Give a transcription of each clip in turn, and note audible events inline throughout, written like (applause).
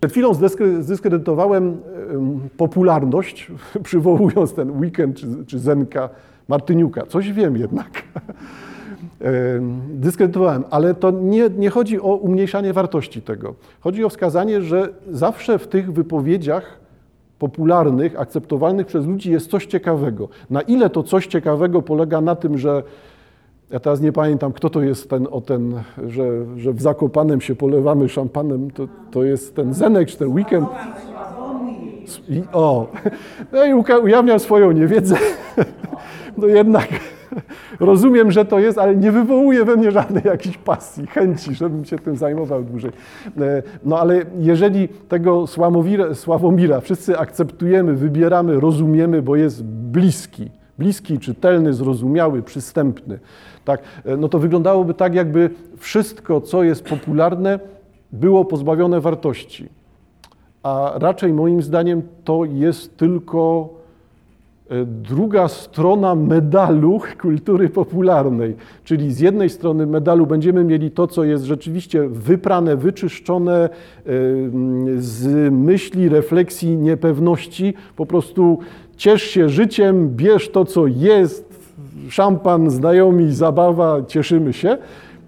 Przed chwilą zdyskredytowałem popularność, (laughs) przywołując ten weekend czy, czy Zenka Martyniuka. Coś wiem jednak. (laughs) Dyskredytowałem, ale to nie, nie chodzi o umniejszanie wartości tego. Chodzi o wskazanie, że zawsze w tych wypowiedziach popularnych, akceptowalnych przez ludzi jest coś ciekawego. Na ile to coś ciekawego polega na tym, że ja teraz nie pamiętam, kto to jest ten, o ten, że, że w Zakopanem się polewamy szampanem, to, to jest ten Zenek czy ten weekend. I, o, (laughs) no i ujawniam swoją niewiedzę. (laughs) No jednak (laughs) rozumiem, że to jest, ale nie wywołuje we mnie żadnej jakiejś pasji, chęci, żebym się tym zajmował dłużej. E, no ale jeżeli tego Sławomira, Sławomira wszyscy akceptujemy, wybieramy, rozumiemy, bo jest bliski, bliski, czytelny, zrozumiały, przystępny, tak, e, no to wyglądałoby tak, jakby wszystko, co jest popularne, było pozbawione wartości. A raczej moim zdaniem to jest tylko druga strona medalu (laughs) kultury popularnej. Czyli z jednej strony medalu będziemy mieli to, co jest rzeczywiście wyprane, wyczyszczone e, z myśli, refleksji, niepewności. Po prostu ciesz się życiem, bierz to, co jest, szampan, znajomi, zabawa, cieszymy się.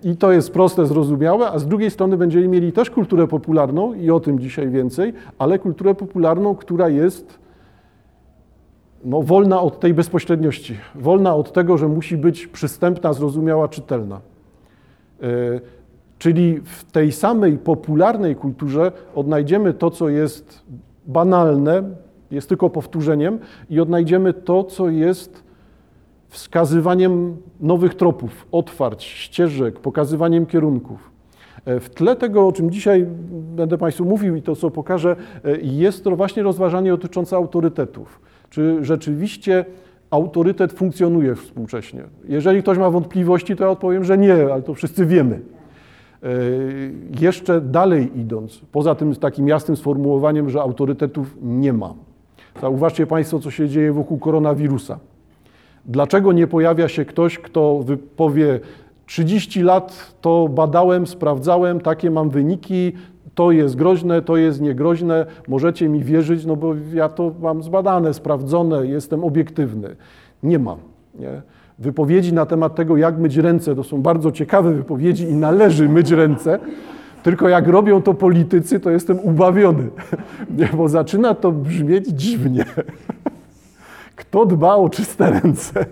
I to jest proste, zrozumiałe, a z drugiej strony będziemy mieli też kulturę popularną i o tym dzisiaj więcej, ale kulturę popularną, która jest no, wolna od tej bezpośredniości, wolna od tego, że musi być przystępna, zrozumiała, czytelna. E, czyli w tej samej popularnej kulturze odnajdziemy to, co jest banalne, jest tylko powtórzeniem, i odnajdziemy to, co jest wskazywaniem nowych tropów, otwarć, ścieżek, pokazywaniem kierunków. E, w tle tego, o czym dzisiaj będę Państwu mówił i to, co pokażę, e, jest to właśnie rozważanie dotyczące autorytetów. Czy rzeczywiście autorytet funkcjonuje współcześnie? Jeżeli ktoś ma wątpliwości, to ja odpowiem, że nie, ale to wszyscy wiemy. E, jeszcze dalej idąc, poza tym takim jasnym sformułowaniem, że autorytetów nie ma. Zauważcie Państwo, co się dzieje wokół koronawirusa. Dlaczego nie pojawia się ktoś, kto powie 30 lat to badałem, sprawdzałem, takie mam wyniki, to jest groźne, to jest niegroźne, możecie mi wierzyć, no bo ja to mam zbadane, sprawdzone, jestem obiektywny. Nie mam. Nie? Wypowiedzi na temat tego, jak myć ręce, to są bardzo ciekawe wypowiedzi i należy myć ręce, tylko jak robią to politycy, to jestem ubawiony, (laughs) bo zaczyna to brzmieć dziwnie. Kto dba o czyste ręce?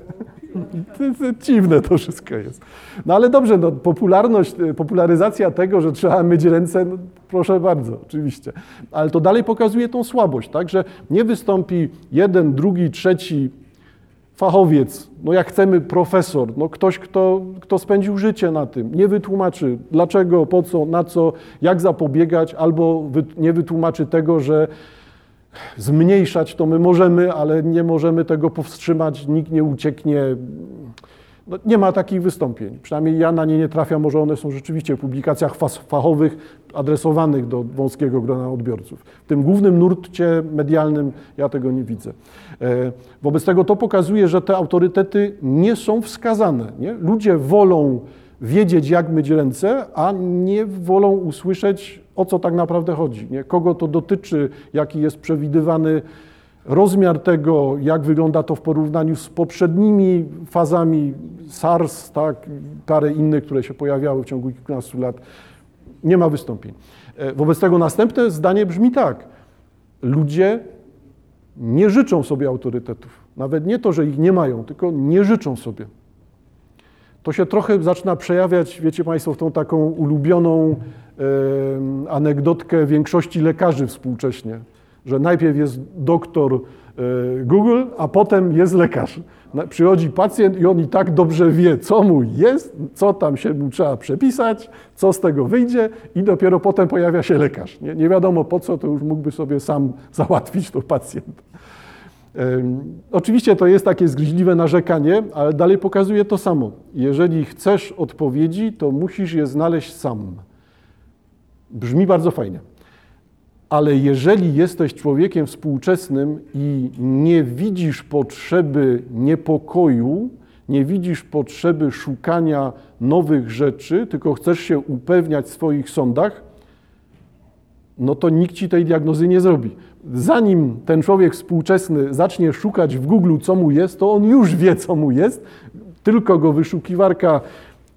Dziwne to wszystko jest. No ale dobrze, no, popularność, popularyzacja tego, że trzeba myć ręce, no, proszę bardzo, oczywiście. Ale to dalej pokazuje tą słabość, tak, że nie wystąpi jeden, drugi, trzeci fachowiec, no jak chcemy profesor, no ktoś, kto, kto spędził życie na tym, nie wytłumaczy dlaczego, po co, na co, jak zapobiegać, albo nie wytłumaczy tego, że Zmniejszać to my możemy, ale nie możemy tego powstrzymać, nikt nie ucieknie. No, nie ma takich wystąpień. Przynajmniej ja na nie nie trafiam, może one są rzeczywiście w publikacjach fachowych adresowanych do wąskiego grona odbiorców. W tym głównym nurcie medialnym ja tego nie widzę. E, wobec tego to pokazuje, że te autorytety nie są wskazane. Nie? Ludzie wolą wiedzieć, jak myć ręce, a nie wolą usłyszeć, o co tak naprawdę chodzi, nie? kogo to dotyczy, jaki jest przewidywany rozmiar tego, jak wygląda to w porównaniu z poprzednimi fazami SARS, tak, parę innych, które się pojawiały w ciągu kilkunastu lat. Nie ma wystąpień. E, wobec tego następne zdanie brzmi tak. Ludzie nie życzą sobie autorytetów. Nawet nie to, że ich nie mają, tylko nie życzą sobie to się trochę zaczyna przejawiać, wiecie Państwo, w tą taką ulubioną e, anegdotkę większości lekarzy współcześnie, że najpierw jest doktor e, Google, a potem jest lekarz. Przychodzi pacjent i on i tak dobrze wie, co mu jest, co tam się mu trzeba przepisać, co z tego wyjdzie i dopiero potem pojawia się lekarz. Nie, nie wiadomo po co, to już mógłby sobie sam (laughs) załatwić to pacjent. Oczywiście to jest takie zgryźliwe narzekanie, ale dalej pokazuje to samo. Jeżeli chcesz odpowiedzi, to musisz je znaleźć sam. Brzmi bardzo fajnie. Ale jeżeli jesteś człowiekiem współczesnym i nie widzisz potrzeby niepokoju, nie widzisz potrzeby szukania nowych rzeczy, tylko chcesz się upewniać w swoich sądach, no to nikt ci tej diagnozy nie zrobi. Zanim ten człowiek współczesny zacznie szukać w Google, co mu jest, to on już wie, co mu jest, tylko go wyszukiwarka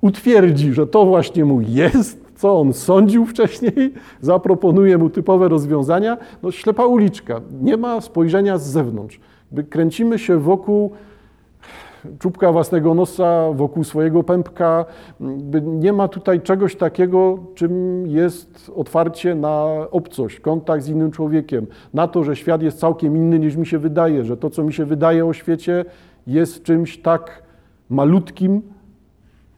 utwierdzi, że to właśnie mu jest, co on sądził wcześniej, (laughs) zaproponuje mu typowe rozwiązania. No ślepa uliczka, nie ma spojrzenia z zewnątrz. Kręcimy się wokół czubka własnego nosa, wokół swojego pępka. Nie ma tutaj czegoś takiego, czym jest otwarcie na obcość, kontakt z innym człowiekiem, na to, że świat jest całkiem inny niż mi się wydaje, że to, co mi się wydaje o świecie, jest czymś tak malutkim,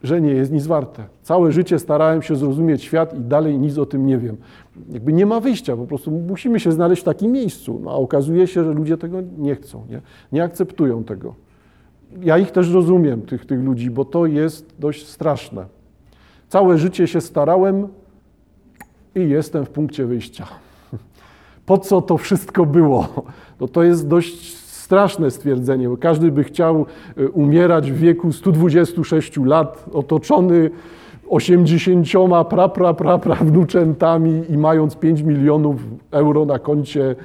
że nie jest nic warte. Całe życie starałem się zrozumieć świat i dalej nic o tym nie wiem. Jakby nie ma wyjścia, po prostu musimy się znaleźć w takim miejscu, no, a okazuje się, że ludzie tego nie chcą, nie, nie akceptują tego. Ja ich też rozumiem, tych, tych ludzi, bo to jest dość straszne. Całe życie się starałem i jestem w punkcie wyjścia. (laughs) Po co to wszystko było? No to jest dość straszne stwierdzenie, bo każdy by chciał e, umierać w wieku 126 lat, otoczony 80 pra, pra, pra, pra wnuczętami i mając 5 milionów euro na koncie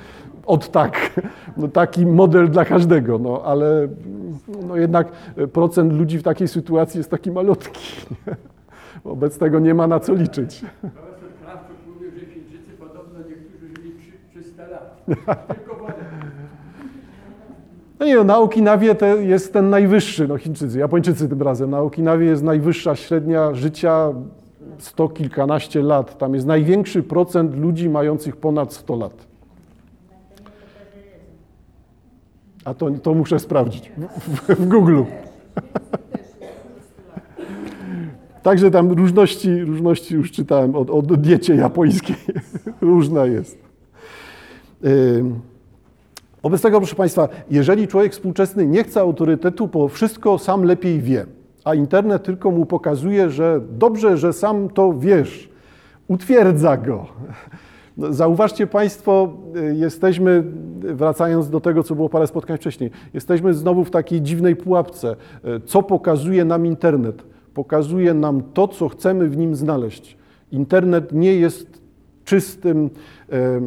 od tak. No taki model dla każdego, no ale no jednak procent ludzi w takiej sytuacji jest taki malutki. (laughs) Wobec tego nie ma na co liczyć. Profesor Krawczuk mówił, że Chińczycy podobno niektórzy żyli 300 lat. (laughs) Tylko wodę. No nie, no, na Okinawie to jest ten najwyższy, no Chińczycy, Japończycy tym razem. Na Okinawie jest najwyższa średnia życia, sto kilkanaście lat. Tam jest największy procent ludzi mających ponad 100 lat. A to, to muszę sprawdzić w, w, Google. Także tam różności, różności już czytałem o, o diecie japońskiej. (laughs) Różna jest. Wobec tego, proszę Państwa, jeżeli człowiek współczesny nie chce autorytetu, bo wszystko sam lepiej wie, a internet tylko mu pokazuje, że dobrze, że sam to wiesz, utwierdza go. Zauważcie Państwo, y, jesteśmy, wracając do tego, co było parę spotkań wcześniej, jesteśmy znowu w takiej dziwnej pułapce. Y, co pokazuje nam internet? Pokazuje nam to, co chcemy w nim znaleźć. Internet nie jest czystym. Okej,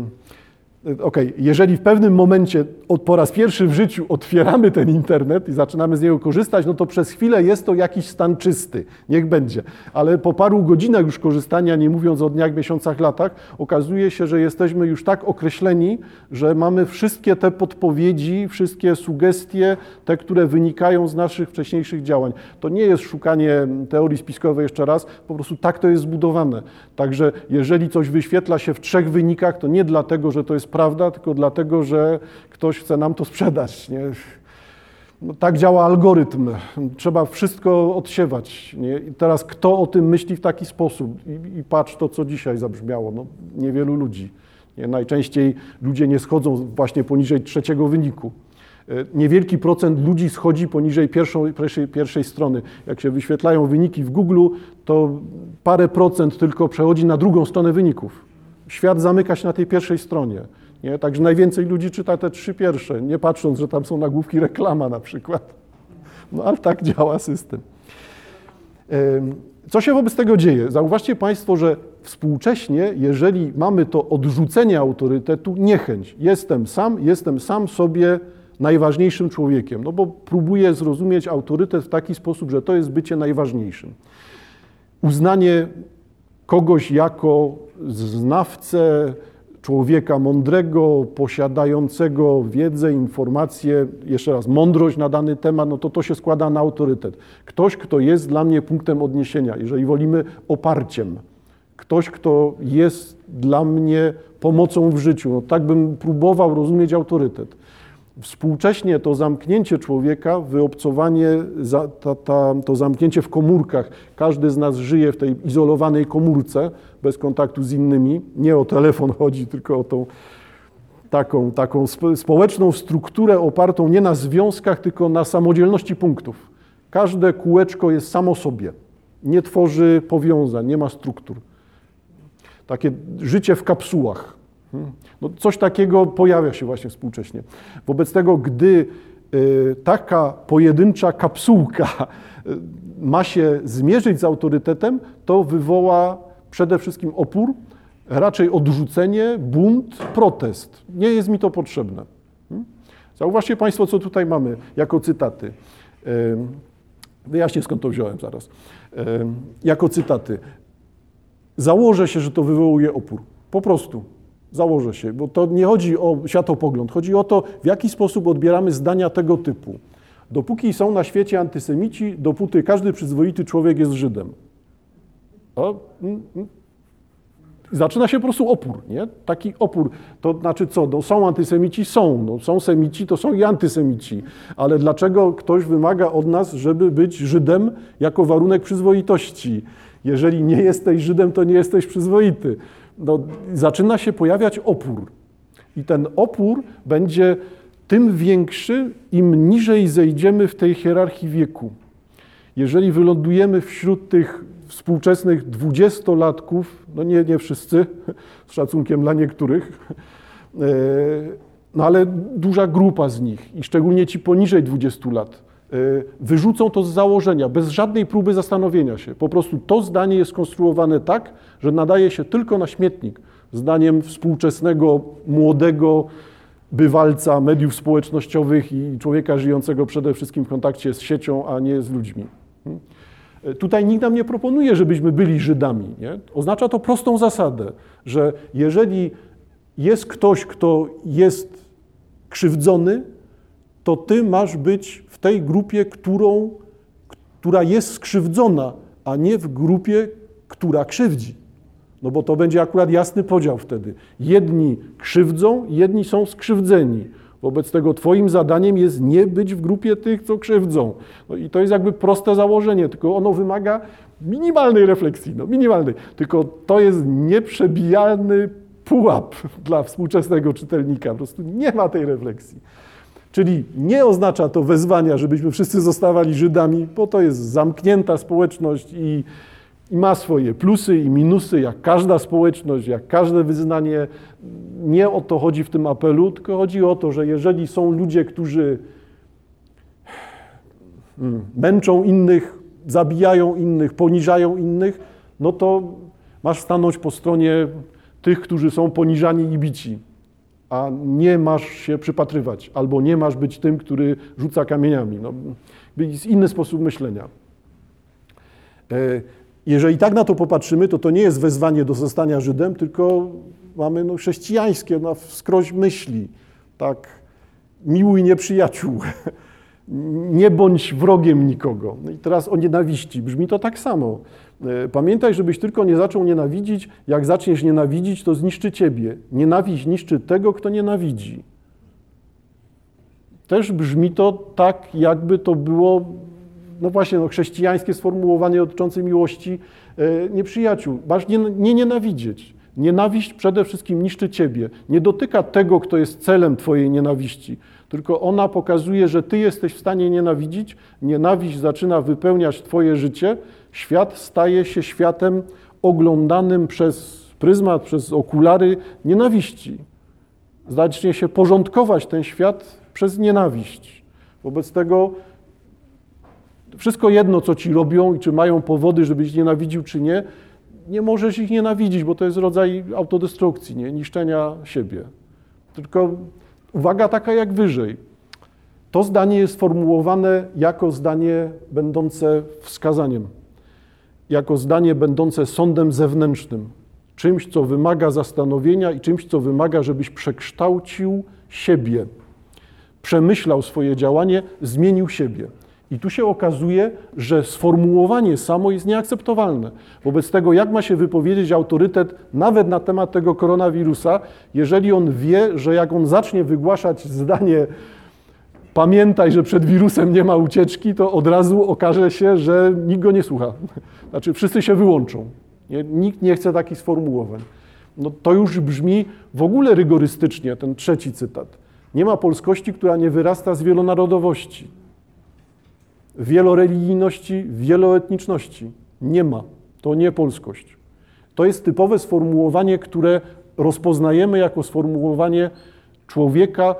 okay. jeżeli w pewnym momencie od, po raz pierwszy w życiu otwieramy ten internet i zaczynamy z niego korzystać, no to przez chwilę jest to jakiś stan czysty, niech będzie. Ale po paru godzinach już korzystania, nie mówiąc o dniach, miesiącach, latach, okazuje się, że jesteśmy już tak określeni, że mamy wszystkie te podpowiedzi, wszystkie sugestie, te, które wynikają z naszych wcześniejszych działań. To nie jest szukanie teorii spiskowej jeszcze raz, po prostu tak to jest zbudowane. Także jeżeli coś wyświetla się w trzech wynikach, to nie dlatego, że to jest prawda, tylko dlatego, że ktoś chce nam to sprzedać. Nie? No, tak działa algorytm. Trzeba wszystko odsiewać. Nie? I teraz kto o tym myśli w taki sposób? I, i patrz to, co dzisiaj zabrzmiało. No, niewielu ludzi. Nie? Najczęściej ludzie nie schodzą właśnie poniżej trzeciego wyniku. E, niewielki procent ludzi schodzi poniżej pierwszej, pierwszej strony. Jak się wyświetlają wyniki w Google, to parę procent tylko przechodzi na drugą stronę wyników. Świat zamyka się na tej pierwszej stronie. Nie? Także najwięcej ludzi czyta te trzy pierwsze, nie patrząc, że tam są nagłówki reklama na przykład. No ale tak działa system. Co się wobec tego dzieje? Zauważcie Państwo, że współcześnie, jeżeli mamy to odrzucenie autorytetu, niechęć. Jestem sam, jestem sam sobie najważniejszym człowiekiem, no bo próbuję zrozumieć autorytet w taki sposób, że to jest bycie najważniejszym. Uznanie kogoś jako znawcę, człowieka mądrego, posiadającego wiedzę, informacje, jeszcze raz, mądrość na dany temat, no to to się składa na autorytet. Ktoś, kto jest dla mnie punktem odniesienia, jeżeli wolimy, oparciem. Ktoś, kto jest dla mnie pomocą w życiu. No tak bym próbował rozumieć autorytet. Współcześnie to zamknięcie człowieka, wyobcowanie, ta, ta, to zamknięcie w komórkach. Każdy z nas żyje w tej izolowanej komórce, bez kontaktu z innymi. Nie o telefon chodzi, tylko o tą taką, taką społeczną strukturę opartą nie na związkach, tylko na samodzielności punktów. Każde kółeczko jest samo sobie, nie tworzy powiązań, nie ma struktur. Takie życie w kapsułach. Hmm. No coś takiego pojawia się właśnie współcześnie. Wobec tego, gdy y, taka pojedyncza kapsułka y, ma się zmierzyć z autorytetem, to wywoła przede wszystkim opór, raczej odrzucenie, bunt, protest. Nie jest mi to potrzebne. Hmm? Zauważcie Państwo, co tutaj mamy jako cytaty. Wyjaśnię skąd to wziąłem zaraz. Jako cytaty. Założę się, że to wywołuje opór. Po prostu. Założę się, bo to nie chodzi o światopogląd, chodzi o to, w jaki sposób odbieramy zdania tego typu. Dopóki są na świecie antysemici, dopóty każdy przyzwoity człowiek jest Żydem. O, mm, mm. Zaczyna się po prostu opór, nie? Taki opór. To znaczy co? No, są antysemici? Są. No, są semici, to są i antysemici. Ale dlaczego ktoś wymaga od nas, żeby być Żydem jako warunek przyzwoitości? Jeżeli nie jesteś Żydem, to nie jesteś przyzwoity. No, zaczyna się pojawiać opór. I ten opór będzie tym większy, im niżej zejdziemy w tej hierarchii wieku. Jeżeli wylądujemy wśród tych współczesnych dwudziestolatków, no nie, nie wszyscy, (laughs) z szacunkiem dla niektórych, e, no ale duża grupa z nich i szczególnie ci poniżej 20 lat wyrzucą to z założenia, bez żadnej próby zastanowienia się. Po prostu to zdanie jest skonstruowane tak, że nadaje się tylko na śmietnik. Zdaniem współczesnego, młodego bywalca mediów społecznościowych i człowieka żyjącego przede wszystkim w kontakcie z siecią, a nie z ludźmi. Hmm? Tutaj nikt nam nie proponuje, żebyśmy byli Żydami. Nie? Oznacza to prostą zasadę, że jeżeli jest ktoś, kto jest krzywdzony, to ty masz być w tej grupie, którą, która jest skrzywdzona, a nie w grupie, która krzywdzi. No bo to będzie akurat jasny podział wtedy. Jedni krzywdzą, jedni są skrzywdzeni. Wobec tego Twoim zadaniem jest nie być w grupie tych, co krzywdzą. No i to jest jakby proste założenie, tylko ono wymaga minimalnej refleksji, no minimalnej. Tylko to jest nieprzebijalny pułap (laughs) dla współczesnego czytelnika. Po prostu nie ma tej refleksji. Czyli nie oznacza to wezwania, żebyśmy wszyscy zostawali Żydami, bo to jest zamknięta społeczność i i ma swoje plusy i minusy, jak każda społeczność, jak każde wyznanie. Nie o to chodzi w tym apelu, tylko chodzi o to, że jeżeli są ludzie, którzy hmm, męczą innych, zabijają innych, poniżają innych, no to masz stanąć po stronie tych, którzy są poniżani i bici, a nie masz się przypatrywać, albo nie masz być tym, który rzuca kamieniami. No, jest inny sposób myślenia. E, jeżeli tak na to popatrzymy, to to nie jest wezwanie do zostania Żydem, tylko mamy no, chrześcijańskie na wskroś myśli. Tak, miłuj nieprzyjaciół, (laughs) nie bądź wrogiem nikogo. No i teraz o nienawiści. Brzmi to tak samo. E, pamiętaj, żebyś tylko nie zaczął nienawidzić. Jak zaczniesz nienawidzić, to zniszczy ciebie. Nienawiść niszczy tego, kto nienawidzi. Też brzmi to tak, jakby to było no właśnie, no, chrześcijańskie sformułowanie dotyczące miłości e, nieprzyjaciół. Masz nie, nie nienawidzieć. Nienawiść przede wszystkim niszczy ciebie. Nie dotyka tego, kto jest celem twojej nienawiści, tylko ona pokazuje, że ty jesteś w stanie nienawidzić, nienawiść zaczyna wypełniać twoje życie, świat staje się światem oglądanym przez pryzmat, przez okulary nienawiści. Zacznie się porządkować ten świat przez nienawiść. Wobec tego wszystko jedno, co ci robią i czy mają powody, żebyś nienawidził, czy nie, nie możesz ich nienawidzić, bo to jest rodzaj autodestrukcji, nie? niszczenia siebie. Tylko uwaga taka jak wyżej. To zdanie jest formułowane jako zdanie będące wskazaniem, jako zdanie będące sądem zewnętrznym, czymś, co wymaga zastanowienia i czymś, co wymaga, żebyś przekształcił siebie, przemyślał swoje działanie, zmienił siebie. I tu się okazuje, że sformułowanie samo jest nieakceptowalne. Wobec tego, jak ma się wypowiedzieć autorytet nawet na temat tego koronawirusa, jeżeli on wie, że jak on zacznie wygłaszać zdanie pamiętaj, że przed wirusem nie ma ucieczki, to od razu okaże się, że nikt go nie słucha. (laughs) Znaczy wszyscy się wyłączą. Nie? Nikt nie chce takich sformułowań. No to już brzmi w ogóle rygorystycznie, ten trzeci cytat. Nie ma polskości, która nie wyrasta z wielonarodowości wieloreligijności, wieloetniczności. Nie ma. To nie polskość. To jest typowe sformułowanie, które rozpoznajemy jako sformułowanie człowieka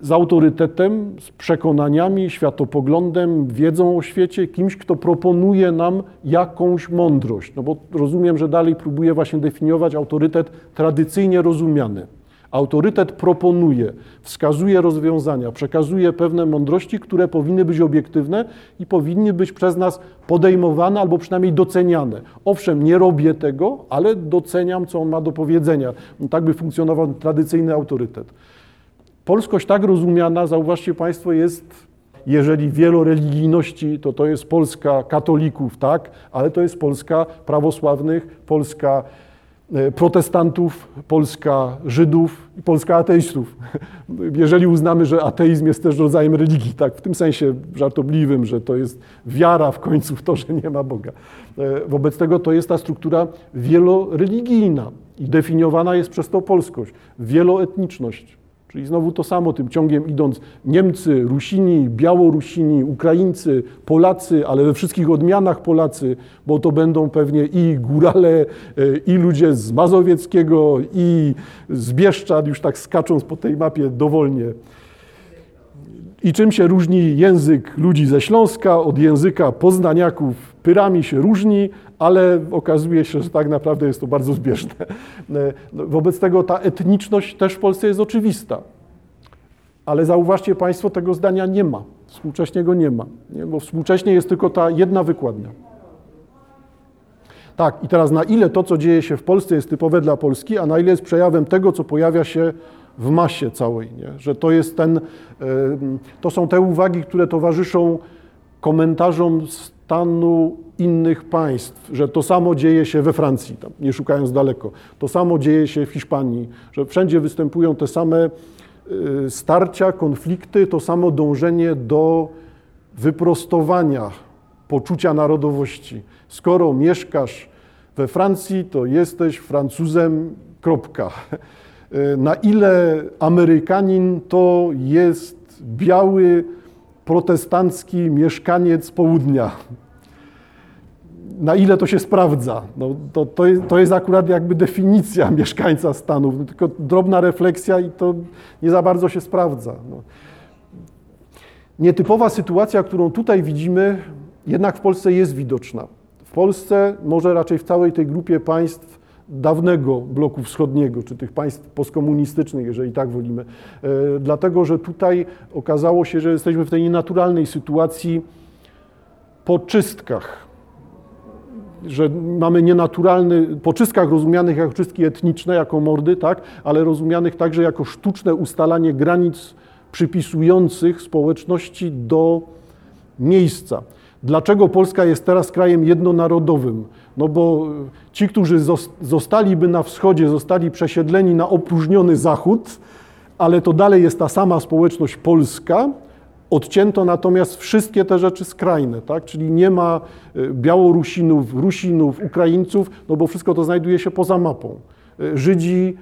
z autorytetem, z przekonaniami, światopoglądem, wiedzą o świecie, kimś, kto proponuje nam jakąś mądrość. No bo rozumiem, że dalej próbuje właśnie definiować autorytet tradycyjnie rozumiany. Autorytet proponuje, wskazuje rozwiązania, przekazuje pewne mądrości, które powinny być obiektywne i powinny być przez nas podejmowane albo przynajmniej doceniane. Owszem, nie robię tego, ale doceniam, co on ma do powiedzenia. No, tak by funkcjonował tradycyjny autorytet. Polskość tak rozumiana, zauważcie Państwo, jest, jeżeli wieloreligijności, to to jest Polska katolików, tak, ale to jest Polska prawosławnych, Polska e, protestantów, Polska Żydów i Polska ateistów. (laughs) Jeżeli uznamy, że ateizm jest też rodzajem religii, tak, w tym sensie żartobliwym, że to jest wiara w końcu w to, że nie ma Boga. E, wobec tego to jest ta struktura wieloreligijna i definiowana jest przez to polskość, wieloetniczność. Czyli znowu to samo, tym ciągiem idąc, Niemcy, Rusini, Białorusini, Ukraińcy, Polacy, ale we wszystkich odmianach Polacy, bo to będą pewnie i górale, e, i ludzie z Mazowieckiego, i z Bieszczad, już tak skacząc po tej mapie dowolnie. I czym się różni język ludzi ze Śląska od języka poznaniaków? Pyrami się różni, ale okazuje się, że tak naprawdę jest to bardzo zbieżne. E, no, wobec tego ta etniczność też w Polsce jest oczywista. Ale zauważcie Państwo, tego zdania nie ma. Współcześnie go nie ma, nie? bo współcześnie jest tylko ta jedna wykładnia. Tak, i teraz na ile to, co dzieje się w Polsce jest typowe dla Polski, a na ile jest przejawem tego, co pojawia się w masie całej, nie? że to jest ten, e, to są te uwagi, które towarzyszą komentarzom stanu innych państw, że to samo dzieje się we Francji, tam, nie szukając daleko, to samo dzieje się w Hiszpanii, że wszędzie występują te same y, starcia, konflikty, to samo dążenie do wyprostowania poczucia narodowości. Skoro mieszkasz we Francji, to jesteś Francuzem, kropka. Y, na ile Amerykanin to jest biały, protestancki mieszkaniec południa na ile to się sprawdza. No, to, to, jest, to jest akurat jakby definicja (laughs) mieszkańca Stanów, no, tylko drobna refleksja i to nie za bardzo się sprawdza. No. Nietypowa sytuacja, którą tutaj widzimy, jednak w Polsce jest widoczna. W Polsce, może raczej w całej tej grupie państw dawnego bloku wschodniego, czy tych państw postkomunistycznych, jeżeli tak wolimy, e, dlatego że tutaj okazało się, że jesteśmy w tej nienaturalnej sytuacji po czystkach że mamy nienaturalny, po czystkach rozumianych jako czystki etniczne, jako mordy, tak, ale rozumianych także jako sztuczne ustalanie granic przypisujących społeczności do miejsca. Dlaczego Polska jest teraz krajem jednonarodowym? No bo ci, którzy zostaliby na wschodzie, zostali przesiedleni na opróżniony zachód, ale to dalej jest ta sama społeczność polska, Odcięto natomiast wszystkie te rzeczy skrajne, tak? czyli nie ma e, Białorusinów, Rusinów, Ukraińców, no bo wszystko to znajduje się poza mapą. E, Żydzi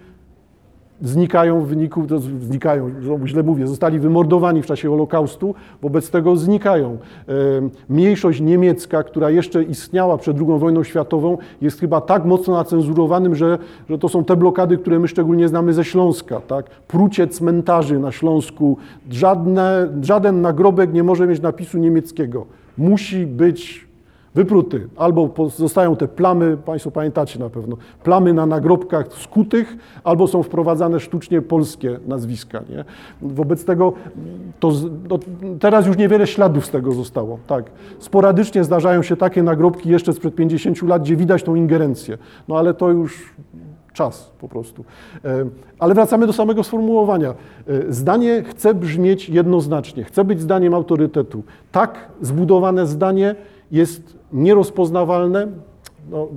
znikają w wyniku, znikają, źle mówię, zostali wymordowani w czasie Holokaustu, wobec tego znikają. E, mniejszość niemiecka, która jeszcze istniała przed II wojną światową, jest chyba tak mocno nacenzurowanym, że, że to są te blokady, które my szczególnie znamy ze Śląska. Tak? Prucie cmentarzy na Śląsku, żadne, żaden nagrobek nie może mieć napisu niemieckiego. Musi być wypruty. Albo zostają te plamy, Państwo pamiętacie na pewno, plamy na nagrobkach skutych, albo są wprowadzane sztucznie polskie nazwiska. Nie? Wobec tego to, no, teraz już niewiele śladów z tego zostało. Tak. Sporadycznie zdarzają się takie nagrobki jeszcze sprzed 50 lat, gdzie widać tą ingerencję. No ale to już czas po prostu. E, ale wracamy do samego sformułowania. E, zdanie chce brzmieć jednoznacznie, chce być zdaniem autorytetu. Tak zbudowane zdanie jest nierozpoznawalne, no,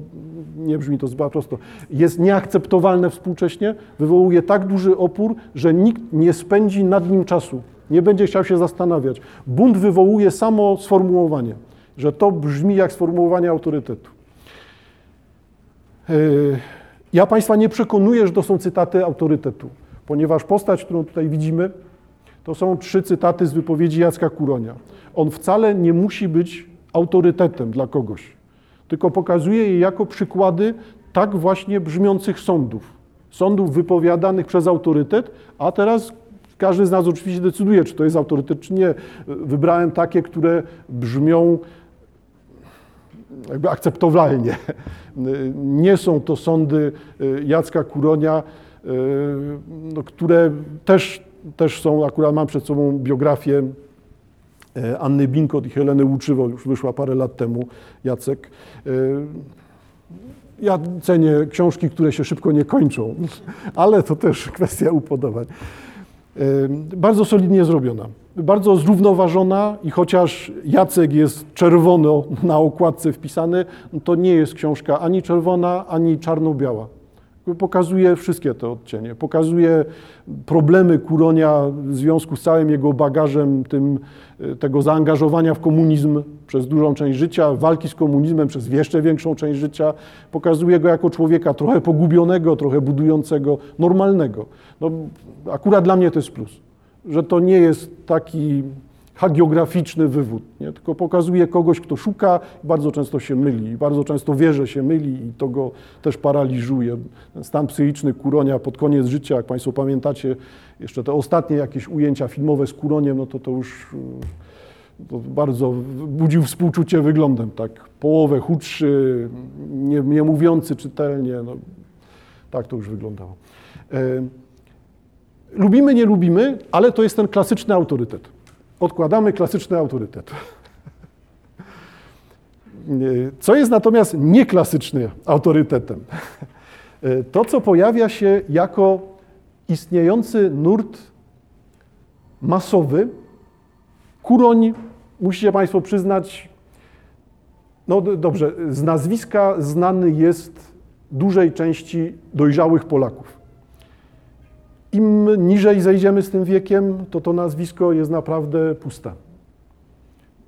nie brzmi to zbyt prosto, jest nieakceptowalne współcześnie, wywołuje tak duży opór, że nikt nie spędzi nad nim czasu, nie będzie chciał się zastanawiać. Bunt wywołuje samo sformułowanie, że to brzmi jak sformułowanie autorytetu. Yy, ja Państwa nie przekonuję, że to są cytaty autorytetu, ponieważ postać, którą tutaj widzimy, to są trzy cytaty z wypowiedzi Jacka Kuronia. On wcale nie musi być autorytetem dla kogoś, tylko pokazuje je jako przykłady tak właśnie brzmiących sądów. Sądów wypowiadanych przez autorytet, a teraz każdy z nas oczywiście decyduje, czy to jest autorytet, czy nie. Wybrałem takie, które brzmią jakby akceptowalnie. (laughs) Nie są to sądy Jacka Kuronia, no, które też, też są, akurat mam przed sobą biografię Anny Binkot i Heleny Łuczywo, już wyszła parę lat temu, Jacek. Ja cenię książki, które się szybko nie kończą, (laughs) ale to też kwestia upodobań. Bardzo solidnie zrobiona, bardzo zrównoważona i chociaż Jacek jest czerwono na okładce wpisany, to nie jest książka ani czerwona, ani czarno-biała. Pokazuje wszystkie te odcienie. Pokazuje problemy Kuronia w związku z całym jego bagażem tym, tego zaangażowania w komunizm przez dużą część życia, walki z komunizmem przez jeszcze większą część życia. Pokazuje go jako człowieka trochę pogubionego, trochę budującego, normalnego. No, akurat dla mnie to jest plus, że to nie jest taki hagiograficzny wywód, nie? tylko pokazuje kogoś, kto szuka i bardzo często się myli, bardzo często wie, że się myli i to go też paraliżuje. Ten stan psychiczny Kuronia pod koniec życia, jak Państwo pamiętacie, jeszcze te ostatnie jakieś ujęcia filmowe z Kuroniem, no to to już to bardzo budził współczucie wyglądem, tak, połowę chudszy, nie, nie mówiący czytelnie, no, tak to już wyglądało. E, lubimy, nie lubimy, ale to jest ten klasyczny autorytet odkładamy klasyczny autorytet. Co jest natomiast nieklasyczny autorytetem? To, co pojawia się jako istniejący nurt masowy, Kuroń, musicie Państwo przyznać, no dobrze, z nazwiska znany jest dużej części dojrzałych Polaków. Im niżej zejdziemy z tym wiekiem, to to nazwisko jest naprawdę puste.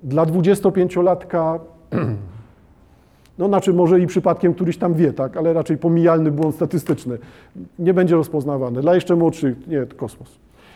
Dla 25-latka, (clears throat) no znaczy może i przypadkiem któryś tam wie, tak, ale raczej pomijalny błąd statystyczny, nie będzie rozpoznawany. Dla jeszcze młodszych, nie, kosmos.